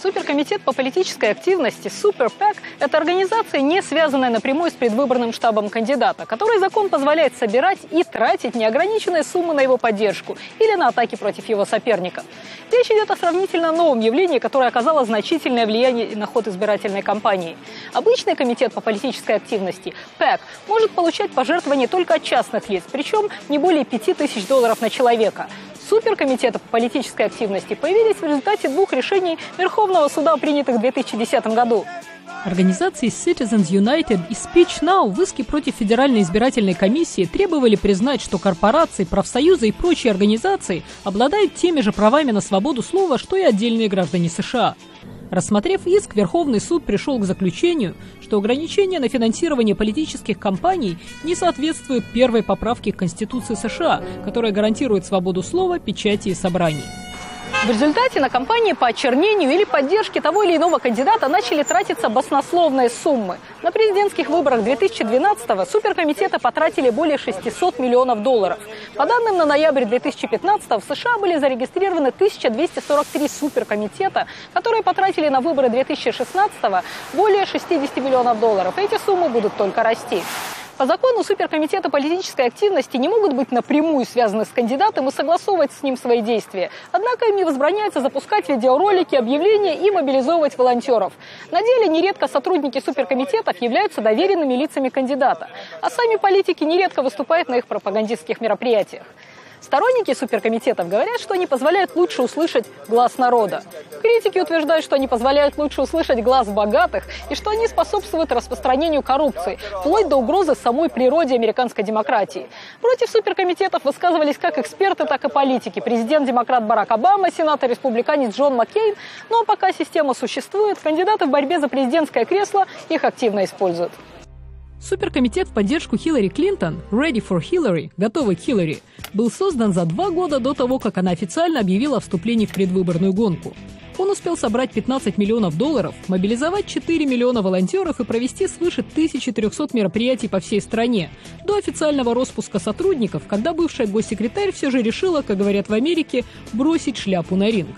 Суперкомитет по политической активности «Суперпэк» – это организация, не связанная напрямую с предвыборным штабом кандидата, который закон позволяет собирать и тратить неограниченные суммы на его поддержку или на атаки против его соперника. Речь идет о сравнительно новом явлении, которое оказало значительное влияние на ход избирательной кампании. Обычный комитет по политической активности «ПЭК» может получать пожертвования только от частных лиц, причем не более 5000 долларов на человека – суперкомитета по политической активности появились в результате двух решений Верховного суда, принятых в 2010 году. Организации Citizens United и Speech Now в иске против Федеральной избирательной комиссии требовали признать, что корпорации, профсоюзы и прочие организации обладают теми же правами на свободу слова, что и отдельные граждане США. Рассмотрев иск, Верховный суд пришел к заключению, что ограничения на финансирование политических кампаний не соответствуют первой поправке к Конституции США, которая гарантирует свободу слова, печати и собраний. В результате на кампании по очернению или поддержке того или иного кандидата начали тратиться баснословные суммы. На президентских выборах 2012-го суперкомитеты потратили более 600 миллионов долларов. По данным на ноябрь 2015 в США были зарегистрированы 1243 суперкомитета, которые потратили на выборы 2016 более 60 миллионов долларов. Эти суммы будут только расти. По закону суперкомитеты политической активности не могут быть напрямую связаны с кандидатом и согласовывать с ним свои действия. Однако им не возбраняется запускать видеоролики, объявления и мобилизовывать волонтеров. На деле нередко сотрудники суперкомитетов являются доверенными лицами кандидата, а сами политики нередко выступают на их пропагандистских мероприятиях. Сторонники суперкомитетов говорят, что они позволяют лучше услышать глаз народа. Критики утверждают, что они позволяют лучше услышать глаз богатых и что они способствуют распространению коррупции, вплоть до угрозы самой природе американской демократии. Против суперкомитетов высказывались как эксперты, так и политики. Президент-демократ Барак Обама, сенатор-республиканец Джон Маккейн. Но пока система существует, кандидаты в борьбе за президентское кресло их активно используют. Суперкомитет в поддержку Хиллари Клинтон Ready for Hillary, готовый к Хиллари, был создан за два года до того, как она официально объявила о вступлении в предвыборную гонку. Он успел собрать 15 миллионов долларов, мобилизовать 4 миллиона волонтеров и провести свыше 1300 мероприятий по всей стране, до официального распуска сотрудников, когда бывшая госсекретарь все же решила, как говорят в Америке, бросить шляпу на ринг.